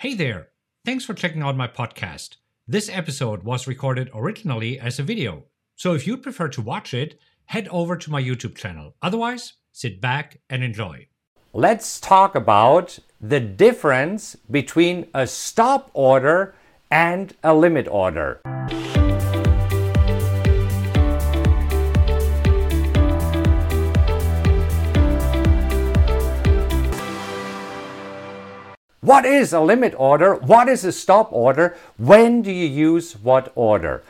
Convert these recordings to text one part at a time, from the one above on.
Hey there! Thanks for checking out my podcast. This episode was recorded originally as a video, so if you'd prefer to watch it, head over to my YouTube channel. Otherwise, sit back and enjoy. Let's talk about the difference between a stop order and a limit order. What is a limit order? What is a stop order? When do you use what order?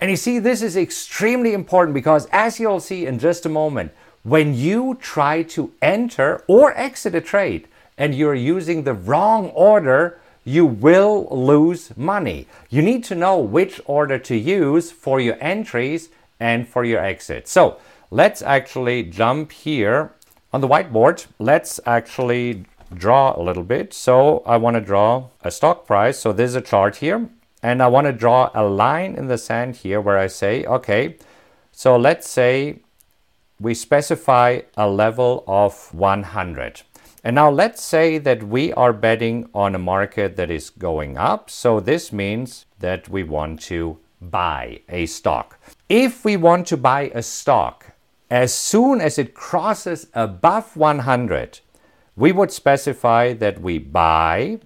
And you see, this is extremely important because, as you'll see in just a moment, when you try to enter or exit a trade and you're using the wrong order, you will lose money. You need to know which order to use for your entries and for your exits. So let's actually jump here on the whiteboard. Let's actually draw a little bit. So I want to draw a stock price. So there's a chart here. And I want to draw a line in the sand here where I say, okay, so let's say we specify a level of 100. And now let's say that we are betting on a market that is going up. So this means that we want to buy a stock. If we want to buy a stock, as soon as it crosses above 100, we would specify that we buy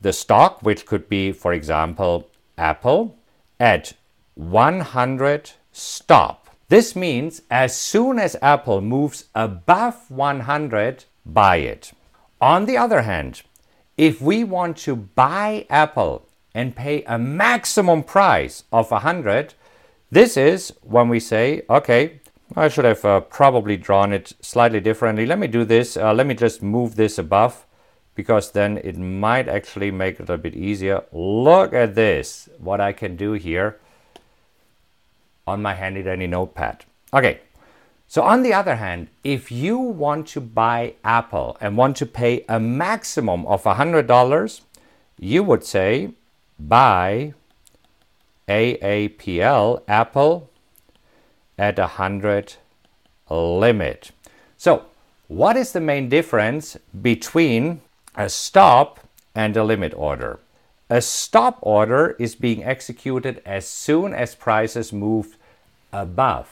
the stock, which could be, for example, Apple, at 100 stop. This means as soon as Apple moves above 100, buy it. On the other hand, if we want to buy Apple and pay a maximum price of 100, this is when we say, okay, I should have uh, probably drawn it slightly differently. Let me do this. Uh, let me just move this above because then it might actually make it a little bit easier. Look at this, what I can do here on my handy dandy notepad. Okay, so on the other hand, if you want to buy Apple and want to pay a maximum of $100, you would say buy AAPL Apple at a 100 limit. So, what is the main difference between a stop and a limit order? A stop order is being executed as soon as prices move above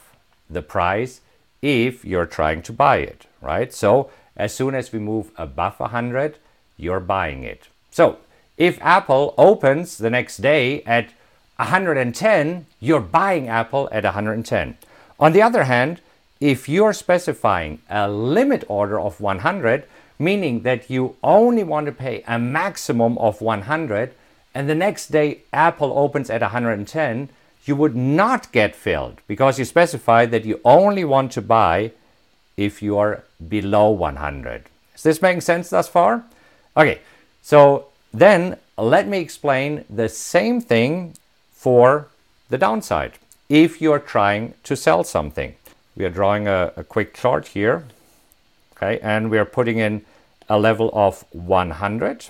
the price if you're trying to buy it, right? So, as soon as we move above 100, you're buying it. So, if Apple opens the next day at 110, you're buying Apple at 110. On the other hand, if you're specifying a limit order of 100, meaning that you only want to pay a maximum of 100, and the next day Apple opens at 110, you would not get filled because you specified that you only want to buy if you are below 100. Is this making sense thus far? Okay, so then let me explain the same thing for the downside if you're trying to sell something. We are drawing a, a quick chart here, okay, and we are putting in a level of 100.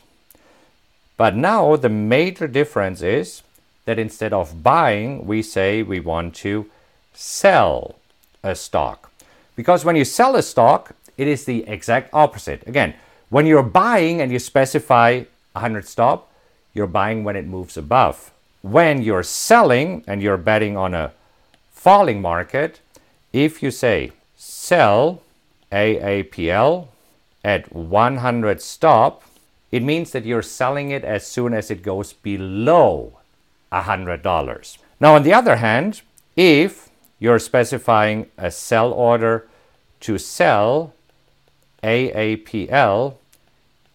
But now the major difference is that instead of buying, we say we want to sell a stock. Because when you sell a stock, it is the exact opposite. Again, when you're buying and you specify 100 stop, you're buying when it moves above when you're selling and you're betting on a falling market, if you say sell AAPL at 100 stop, it means that you're selling it as soon as it goes below $100. Now, on the other hand, if you're specifying a sell order to sell AAPL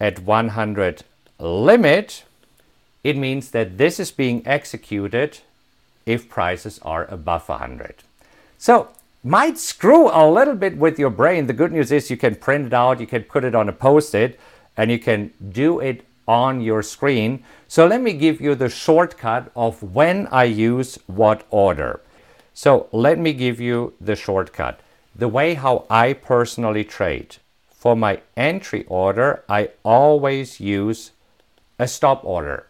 at 100 limit, it means that this is being executed if prices are above 100. So, might screw a little bit with your brain. The good news is you can print it out, you can put it on a post it, and you can do it on your screen. So, let me give you the shortcut of when I use what order. So, let me give you the shortcut. The way how I personally trade. For my entry order, I always use a stop order.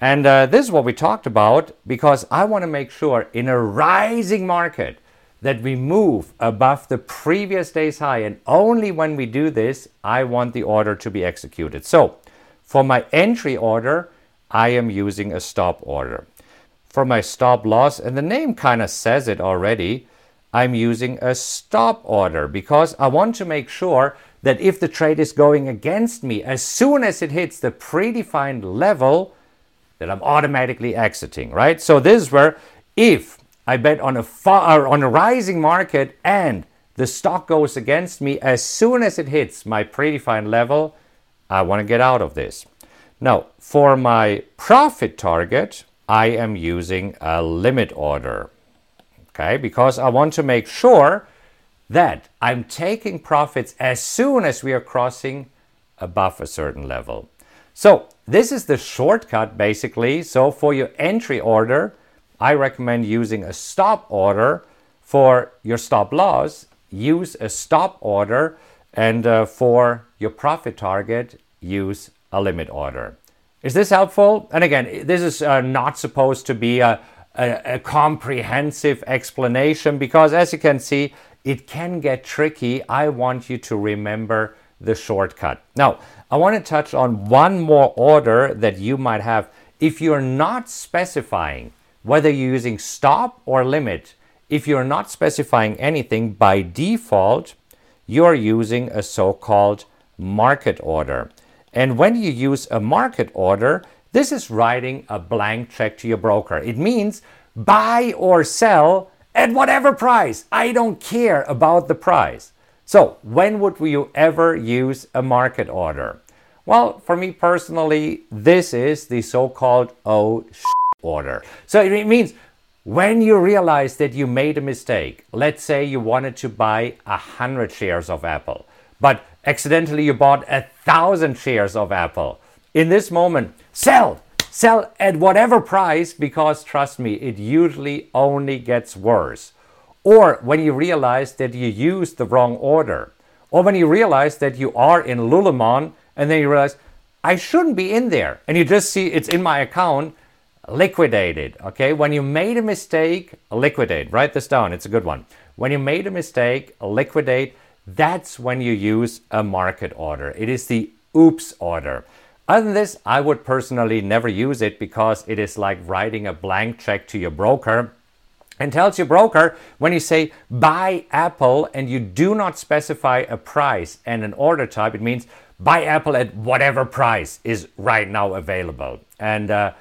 And uh, this is what we talked about because I want to make sure in a rising market that we move above the previous day's high. And only when we do this, I want the order to be executed. So For my entry order, I am using a stop order. For my stop loss, and the name kind of says it already, I'm using a stop order because I want to make sure that if the trade is going against me, as soon as it hits the predefined level, that I'm automatically exiting, right? So this is where if I bet on a far, on a rising market and the stock goes against me, as soon as it hits my predefined level, I want to get out of this. Now, for my profit target, I am using a limit order. Okay, because I want to make sure that I'm taking profits as soon as we are crossing above a certain level. So, this is the shortcut basically. So, for your entry order, I recommend using a stop order. For your stop loss, use a stop order. And uh, for your profit target, use a limit order. Is this helpful? And again, this is uh, not supposed to be a, a, a, comprehensive explanation because, as you can see, it can get tricky. I want you to remember the shortcut. Now, I want to touch on one more order that you might have. If you're not specifying whether you're using stop or limit, if you're not specifying anything by default, you're using a so called market order. And when you use a market order, this is writing a blank check to your broker. It means buy or sell at whatever price. I don't care about the price. So, when would you ever use a market order? Well, for me personally, this is the so called O oh order. So, it means when you realize that you made a mistake, let's say you wanted to buy 100 shares of Apple, but accidentally you bought a thousand shares of Apple. In this moment, sell, sell at whatever price because trust me, it usually only gets worse. Or when you realize that you used the wrong order, or when you realize that you are in Lululemon and then you realize I shouldn't be in there, and you just see it's in my account, liquidated. Okay, when you made a mistake, liquidate. Write this down, it's a good one. When you made a mistake, liquidate that's when you use a market order. It is the oops order. Other than this, I would personally never use it because it is like writing a blank check to your broker and tells your broker when you say buy Apple and you do not specify a price and an order type, it means buy Apple at whatever price is right now available. And uh,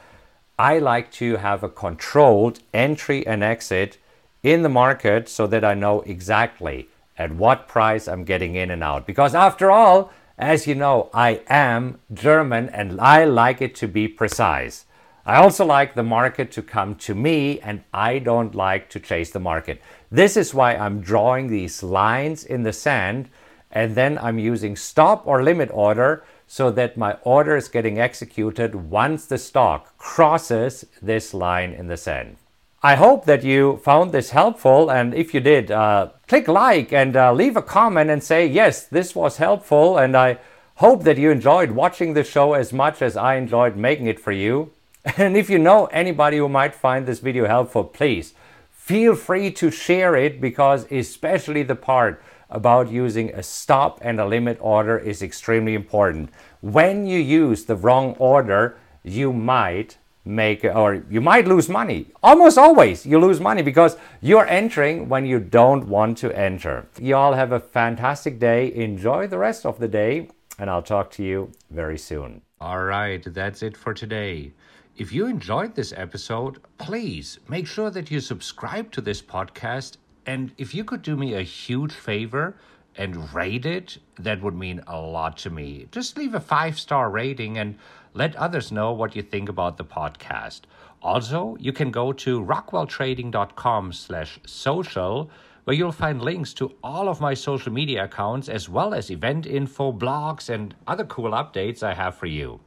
I like to have a controlled entry and exit in the market so that I know exactly at what price I'm getting in and out. Because after all, as you know, I am German and I like it to be precise. I also like the market to come to me and I don't like to chase the market. This is why I'm drawing these lines in the sand and then I'm using stop or limit order so that my order is getting executed once the stock crosses this line in the sand. I hope that you found this helpful, and if you did, uh, click like and uh, leave a comment and say, yes, this was helpful, and I hope that you enjoyed watching the show as much as I enjoyed making it for you. And if you know anybody who might find this video helpful, please feel free to share it because especially the part about using a stop and a limit order is extremely important. When you use the wrong order, you might make or you might lose money. Almost always you lose money because you're entering when you don't want to enter. You all have a fantastic day. Enjoy the rest of the day, and I'll talk to you very soon. All right, that's it for today. If you enjoyed this episode, please make sure that you subscribe to this podcast. And if you could do me a huge favor, and rate it, that would mean a lot to me. Just leave a five star rating and let others know what you think about the podcast. Also, you can go to rockwelltrading.com slash social where you'll find links to all of my social media accounts as well as event info, blogs, and other cool updates I have for you.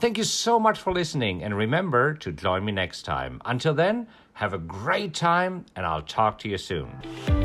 Thank you so much for listening and remember to join me next time. Until then, have a great time and I'll talk to you soon.